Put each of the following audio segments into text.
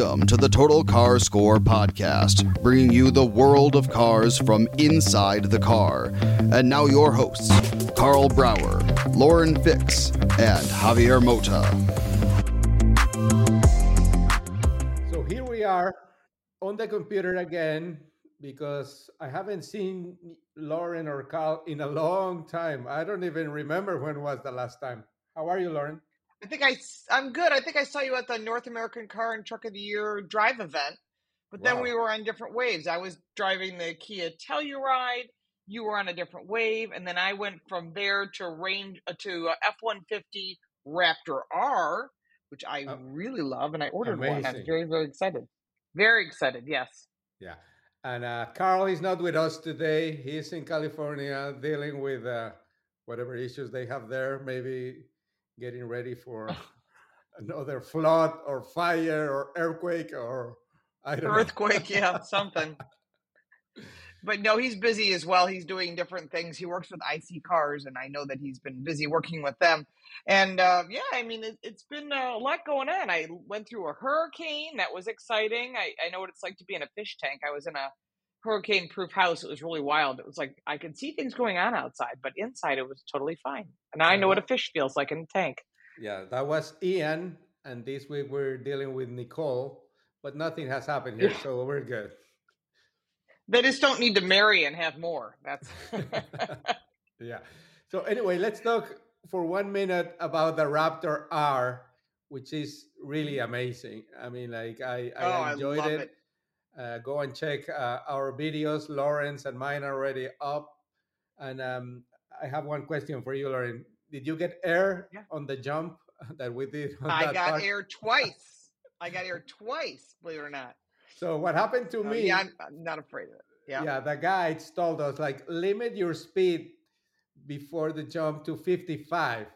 Welcome to the Total Car Score podcast, bringing you the world of cars from inside the car. And now, your hosts, Karl Brauer, Lauren Fix, and Javier Mota. So here we are on the computer again because I haven't seen Lauren or Karl in a long time. I don't even remember when was the last time. How are you, Lauren? I think I I'm good. I think I saw you at the North American Car and Truck of the Year drive event, but then we were on different waves. I was driving the Kia Telluride. You were on a different wave, and then I went from there to range uh, to F one fifty Raptor R, which I Oh, really love, and I ordered one. I'm very very excited. Very excited. Yes. Yeah. And uh, Karl is not with us today. He's in California dealing with uh, whatever issues they have there, maybe getting ready for another flood or fire or earthquake or I don't know. Earthquake. Yeah. Something. But no, he's busy as well. He's doing different things. He works with iSeeCars, and I know that he's been busy working with them. And uh, yeah, I mean, it, it's been a lot going on. I went through a hurricane. That was exciting. I, I know what it's like to be in a fish tank. I was in a hurricane proof house. It was really wild. It was like I could see things going on outside, but inside it was totally fine. And I know what a fish feels like in a tank. yeah, that was Ian. And this week we're dealing with Nicole, but nothing has happened here, so we're good. They just don't need to marry and have more. That's yeah. So anyway, let's talk for one minute about the Raptor R, which is really amazing. I mean, like I, oh, I I enjoyed love it. it. Uh, go and check uh, our videos. Lauren's and mine are already up. And um, I have one question for you, Lauren. Did you get air Yeah. on the jump that we did on I got part? air twice. I got air twice, believe it or not. So what happened to me? yeah, I'm, I'm not afraid of it. Yeah. Yeah, the guides told us like limit your speed before the jump to 55.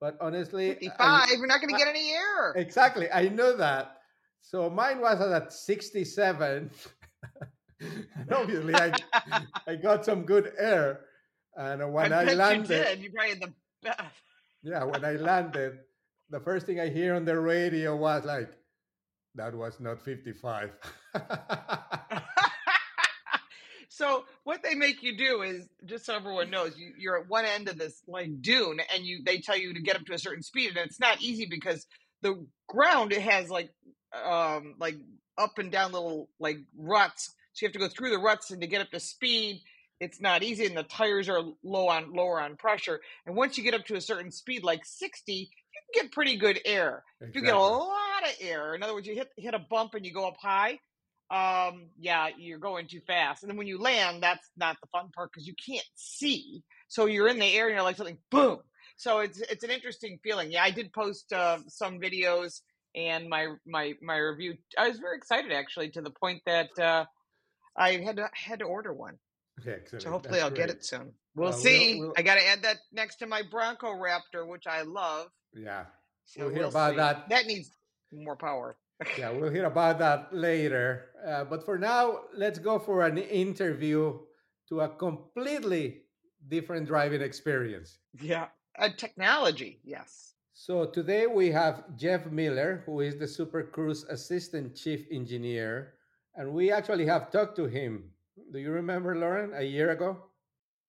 But honestly, I 55, you're not going to get any air. exactly I know that. So mine was at 67. and obviously I I got some good air. And when I, you landed, did. You probably had the best. yeah, when I landed, the first thing I hear on the radio was like, that was not 55. so what they make you do is just so everyone knows you, you're at one end of this like dune and you they tell you to get up to a certain speed and it's not easy because the ground it has like um like up and down little like ruts. So you have to go through the ruts and to get up to speed it's not easy and the tires are low on lower on pressure. And once you get up to a certain speed like 60 you can get pretty good air. If you get a lot of air in other words you hit hit a bump and you go up high um yeah you're going too fast. And then when you land that's not the fun part because you can't see. So you're in the air and you're like something boom. So it's it's an interesting feeling. Yeah i did post uh, some videos and my my my review i was very excited actually to the point that uh i had to had to order one Okay, so hopefully That's i'll get it soon we'll Well, we'll- see we'll- i gotta add that next to my bronco raptor which i love Yeah. so We'll hear about see. that. that needs more power yeah, we'll hear about that later. Uh, but for now, let's go for an interview to a completely different driving experience. yeah a technology yes So today we have Jeff Miller, who is the Super Cruise Assistant Chief Engineer, and we actually have talked to him. Do you remember, Lauren, a year ago?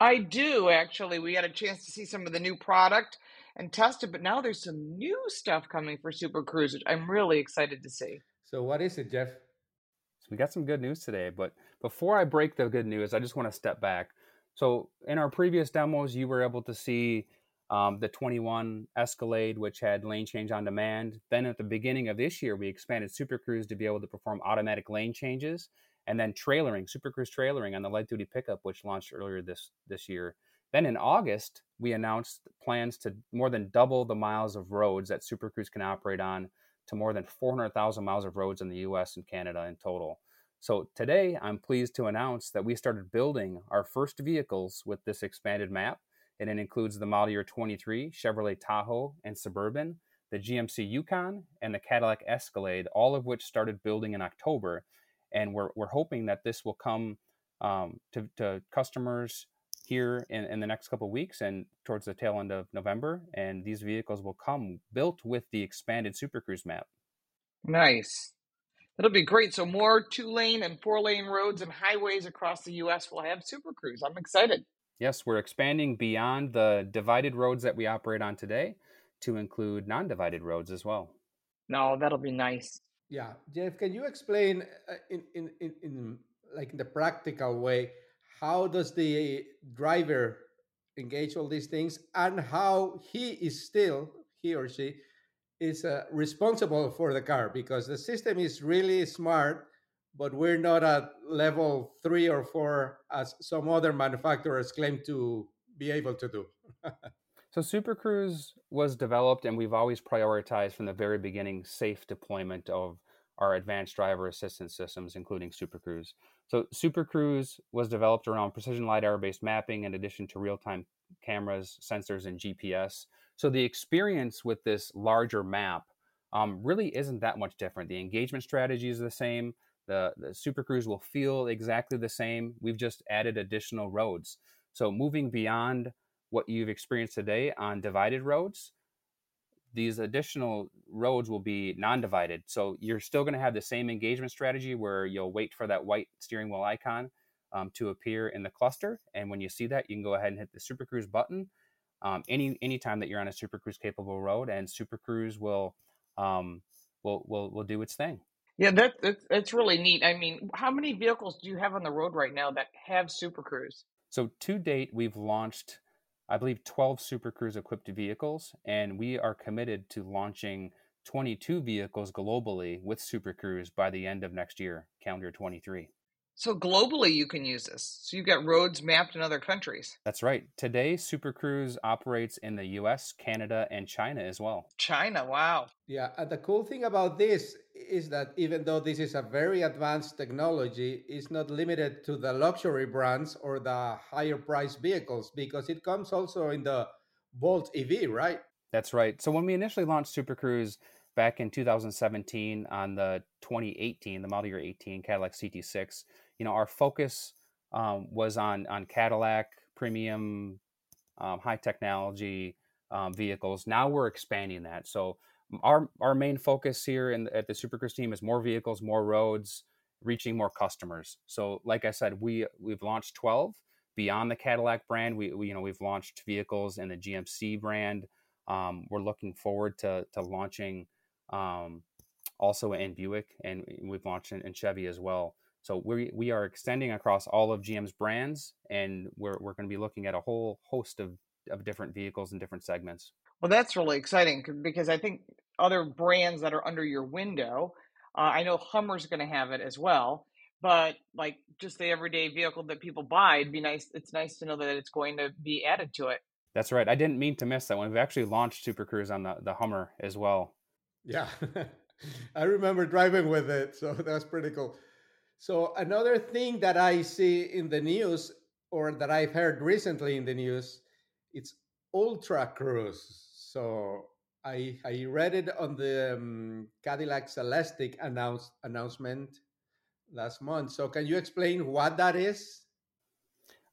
I do actually. We had a chance to see some of the new product and test it, but now there's some new stuff coming for Super Cruise, which I'm really excited to see. So, what is it, Jeff? So, we got some good news today, but before I break the good news, I just want to step back. So, in our previous demos, you were able to see um, the 21 Escalade, which had lane change on demand. Then at the beginning of this year, we expanded Super Cruise to be able to perform automatic lane changes, and then trailering, Super Cruise trailering on the light duty pickup, which launched earlier this this year. Then in August, we announced plans to more than double the miles of roads that Super Cruise can operate on to more than 400,000 miles of roads in the US and Canada in total. So today, I'm pleased to announce that we started building our first vehicles with this expanded map and it includes the model year 23 Chevrolet Tahoe and Suburban, the GMC Yukon, and the Cadillac Escalade, all of which started building in October. And we're, we're hoping that this will come um, to, to customers here in, in the next couple weeks and towards the tail end of November. And these vehicles will come built with the expanded Super Cruise map. Nice. That'll be great. So more two lane and four lane roads and highways across the U.S. will have Super Cruise. I'm excited. Yes, we're expanding beyond the divided roads that we operate on today to include non divided roads as well. No, that'll be nice. Yeah. Jeff, can you explain uh, in, in, in, in like in the practical way how does the driver engage all these things and how he is still he or she is uh, responsible for the car because the system is really smart but we're not at level three or four as some other manufacturers claim to be able to do. so Super Cruise was developed, and we've always prioritized from the very beginning safe deployment of our advanced driver assistance systems, including Super Cruise. So Super Cruise was developed around precision lidar-based mapping, in addition to real-time cameras, sensors, and GPS. So the experience with this larger map um, really isn't that much different. The engagement strategy is the same. The, the Super Cruise will feel exactly the same. We've just added additional roads. So moving beyond what you've experienced today on divided roads, these additional roads will be non-divided. So you're still going to have the same engagement strategy where you'll wait for that white steering wheel icon um, to appear in the cluster, and when you see that, you can go ahead and hit the Super Cruise button um, any anytime that you're on a Super Cruise capable road, and Super Cruise will um, will will will do its thing. Yeah, that, that that's really neat. I mean, how many vehicles do you have on the road right now that have Super Cruise? So to date, we've launched, I believe, 12 Super Cruise equipped vehicles, and we are committed to launching 22 vehicles globally with Super Cruise by the end of next year, calendar 23. So globally, you can use this. So you've got roads mapped in other countries. That's right. Today, Super Cruise operates in the U.S., Canada, and China as well. China, wow. Yeah, and the cool thing about this is that even though this is a very advanced technology, it's not limited to the luxury brands or the higher price vehicles because it comes also in the Bolt EV, right? That's right. So when we initially launched Super Cruise back in 2017 on the 2018, the model year 18 Cadillac CT6, you know, our focus um, was on on Cadillac premium, um, high technology um, vehicles. Now we're expanding that. So our our main focus here in, at the Super Cruise team is more vehicles, more roads, reaching more customers. So, like I said, we we've launched 12 beyond the Cadillac brand. We, we you know we've launched vehicles in the GMC brand. Um, we're looking forward to to launching um, also in Buick, and we've launched in, in Chevy as well. So we we are extending across all of GM's brands, and we're we're going to be looking at a whole host of of different vehicles and different segments. Well, that's really exciting because I think other brands that are under your window, uh, I know Hummer's going to have it as well. But like just the everyday vehicle that people buy, it'd be nice. It's nice to know that it's going to be added to it. That's right. I didn't mean to miss that one. We've actually launched Super Cruise on the, the Hummer as well. Yeah, I remember driving with it, so that's pretty cool. So another thing that I see in the news or that I've heard recently in the news, it's Ultra Cruise. So I I read it on the um, Cadillac Celestiq announce, announcement last month. So can you explain what that is?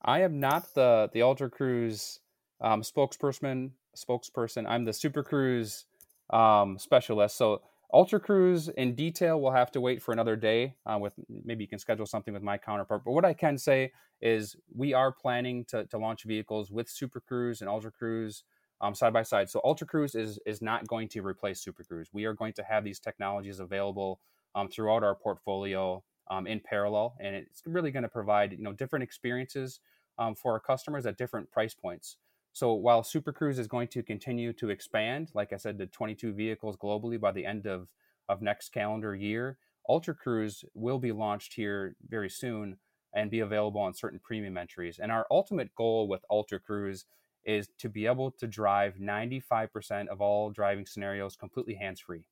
I am not the the Ultra Cruise um, spokesperson. Spokesperson. I'm the Super Cruise um, specialist. So Ultra Cruise in detail, we'll have to wait for another day. Uh, with maybe you can schedule something with my counterpart. But what I can say is we are planning to, to launch vehicles with Super Cruise and Ultra Cruise um, side by side. So Ultra Cruise is is not going to replace Super Cruise. We are going to have these technologies available um, throughout our portfolio um, in parallel, and it's really going to provide you know different experiences um, for our customers at different price points. So while Super Cruise is going to continue to expand, like I said, to 22 vehicles globally by the end of, of next calendar year, Ultra Cruise will be launched here very soon and be available on certain premium entries. And our ultimate goal with Ultra Cruise is to be able to drive 95% of all driving scenarios completely hands free.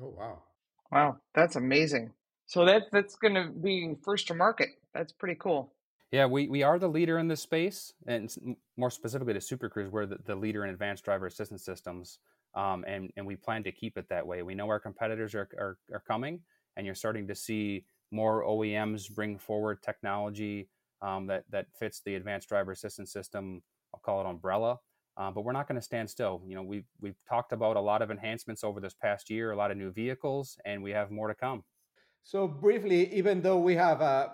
Oh, wow. Wow, that's amazing. So that that's going to be first to market. That's pretty cool. Yeah, we, we are the leader in this space, and more specifically to Super Cruise, we're the, the leader in advanced driver assistance systems, um, and, and we plan to keep it that way. We know our competitors are, are, are coming, and you're starting to see more OEMs bring forward technology um, that, that fits the advanced driver assistance system, I'll call it umbrella. Uh, but we're not going to stand still. You know, we've, we've talked about a lot of enhancements over this past year, a lot of new vehicles, and we have more to come. So briefly, even though we have uh,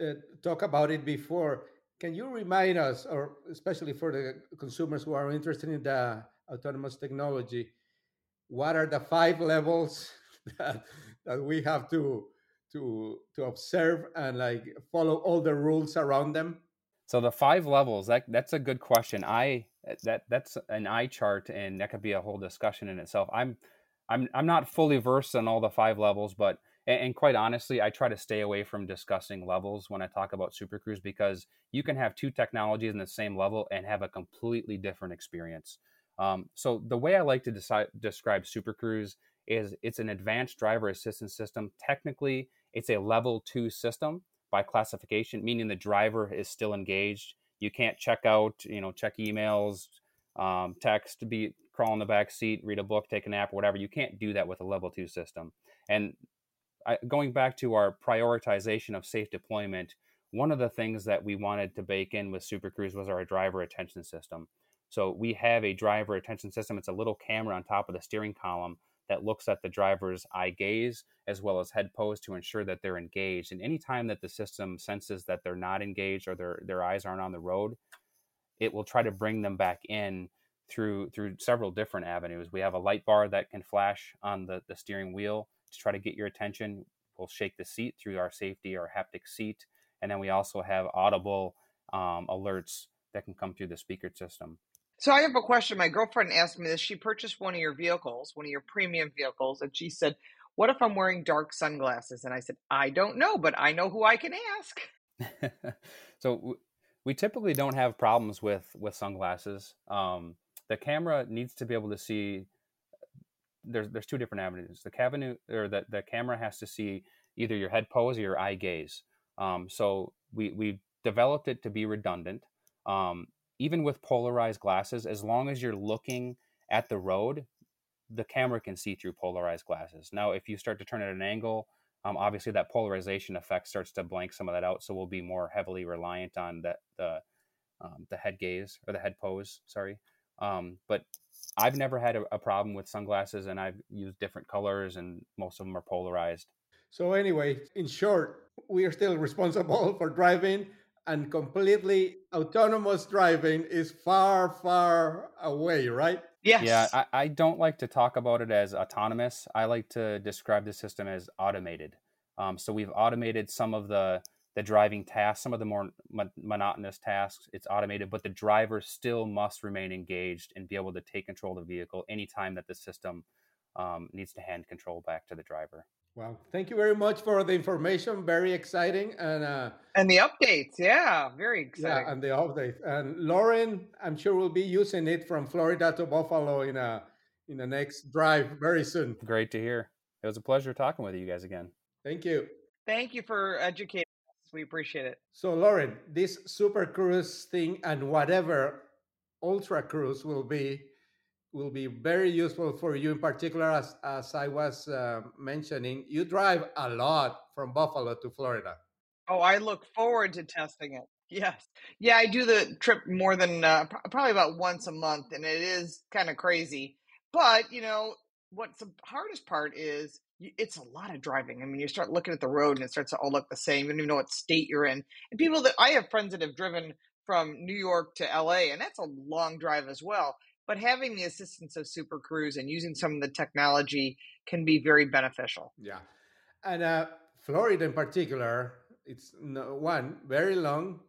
uh, talked about it before, can you remind us, or especially for the consumers who are interested in the autonomous technology, what are the five levels that, that we have to to to observe and like follow all the rules around them? So the five levels that that's a good question. I that that's an eye chart, and that could be a whole discussion in itself. I'm I'm I'm not fully versed on all the five levels, but and, and, quite honestly, I try to stay away from discussing levels when I talk about Super Cruise because you can have two technologies in the same level and have a completely different experience. Um, so the way I like to describe Super Cruise is it's an advanced driver assistance system. Technically, it's a level two system by classification, meaning the driver is still engaged. You can't check out, you know, check emails, um, text, be crawl in the back seat, read a book, take a nap, whatever. You can't do that with a level two system. And I, going back to our prioritization of safe deployment, one of the things that we wanted to bake in with Super Cruise was our driver attention system. So we have a driver attention system. It's a little camera on top of the steering column that looks at the driver's eye gaze as well as head pose to ensure that they're engaged. And anytime that the system senses that they're not engaged or their, their eyes aren't on the road, it will try to bring them back in through through several different avenues. We have a light bar that can flash on the, the steering wheel to try to get your attention. We'll shake the seat through our safety or haptic seat. And then we also have audible um, alerts that can come through the speaker system. So I have a question. My girlfriend asked me this. She purchased one of your vehicles, one of your premium vehicles, and she said, What if I'm wearing dark sunglasses? And I said, I don't know, but I know who I can ask. so we typically don't have problems with with sunglasses. Um, the camera needs to be able to see there's there's two different avenues. The cabinet or the, the camera has to see either your head pose or your eye gaze. Um, so we we developed it to be redundant. Um, even with polarized glasses, as long as you're looking at the road, the camera can see through polarized glasses. Now, if you start to turn at an angle, um, obviously that polarization effect starts to blank some of that out. So we'll be more heavily reliant on the the um, the head gaze or the head pose. Sorry, um, but I've never had a, a, problem with sunglasses, and I've used different colors, and most of them are polarized. So anyway, in short, we are still responsible for driving, and completely autonomous driving is far, far away, right? Yes. Yeah, I, I don't like to talk about it as autonomous. I like to describe the system as automated. Um, so we've automated some of the the driving tasks, some of the more mo- monotonous tasks, it's automated, but the driver still must remain engaged and be able to take control of the vehicle anytime that the system um, needs to hand control back to the driver. Well, thank you very much for the information. Very exciting and uh, and the updates. Yeah, very exciting. Yeah, and the update. And Lauren, I'm sure we'll be using it from Florida to Buffalo in a in the next drive very soon. Great to hear. It was a pleasure talking with you guys again. Thank you. Thank you for educating we appreciate it. So, Lauren, this Super Cruise thing and whatever Ultra Cruise will be will be very useful for you. In particular as, as i was uh, mentioning you drive a lot from buffalo to florida. Oh i look forward to testing it. Yes. Yeah i do the trip more than uh, probably about once a month and it is kind of crazy. But you know what's the hardest part is it's a lot of driving. I mean, you start looking at the road and it starts to all look the same. You don't even know what state you're in. And people that I have friends that have driven from New York to LA, and that's a long drive as well. But having the assistance of Super Cruise and using some of the technology can be very beneficial. Yeah. And uh, Florida in particular, it's no, one, very long,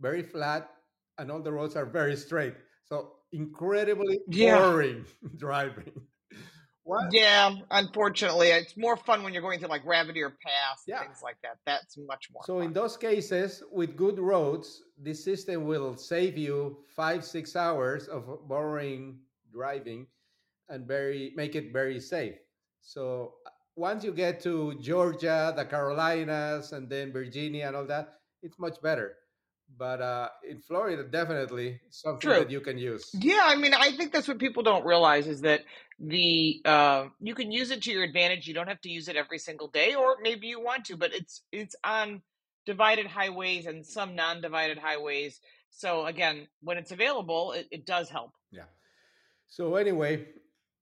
very flat, and all the roads are very straight. So incredibly Yeah. boring driving. What? Yeah, unfortunately, it's more fun when you're going through like Ear Pass and Yeah. things like that. That's much more So fun. in those cases, with good roads, this system will save you five, six hours of boring driving and very make it very safe. So uh, once you get to Georgia, the Carolinas, and then Virginia and all that, it's much better. But uh, in Florida, definitely something True. that you can use. Yeah, I mean, I think that's what people don't realize is that the uh, you can use it to your advantage. You don't have to use it every single day, or maybe you want to, but it's it's on divided highways and some non-divided highways. So again, when it's available, it, it does help. Yeah. So anyway,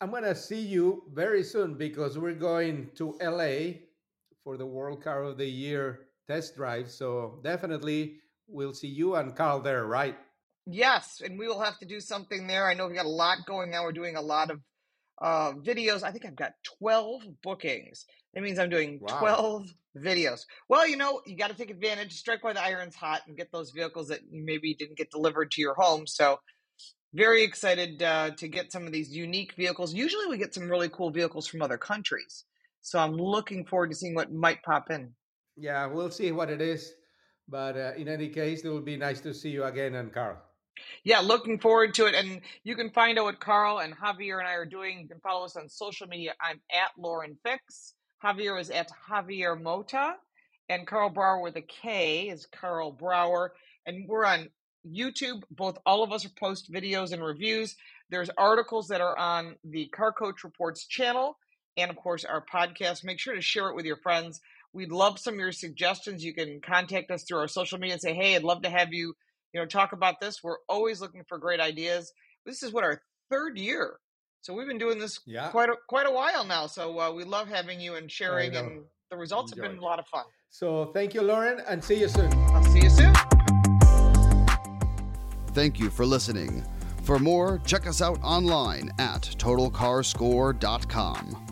I'm gonna see you very soon because we're going to LA for the World Car of the Year test drive. So definitely we'll see you and Karl there, right? Yes, and we will have to do something there. I know we got a lot going on. We're doing a lot of uh, videos. I think I've got 12 bookings. That means I'm doing Wow. 12 videos. Well, you know, you got to take advantage, strike while the iron's hot, and get those vehicles that you maybe didn't get delivered to your home. So, very excited uh, to get some of these unique vehicles. Usually, we get some really cool vehicles from other countries. So, I'm looking forward to seeing what might pop in. Yeah, we'll see what it is. But uh, in any case, it will be nice to see you again and Karl. Yeah, looking forward to it. And you can find out what Karl and Javier and I are doing. You can follow us on social media. I'm at Lauren Fix. Javier is at Javier Mota. And Karl Brauer with a K is Karl Brauer. And we're on YouTube. Both all of us post videos and reviews. There's articles that are on the Car Coach Reports channel and of course our podcast. Make sure to share it with your friends. We'd love some of your suggestions. You can contact us through our social media and say, "Hey, I'd love to have you, you know, talk about this." We're always looking for great ideas. This is what our third year, so we've been doing this Yeah. quite a, quite a while now. So uh, we love having you and sharing, and the results have been a lot of fun. So thank you, Lauren, and see you soon. I'll see you soon. Thank you for listening. For more, check us out online at totalcarscore.com.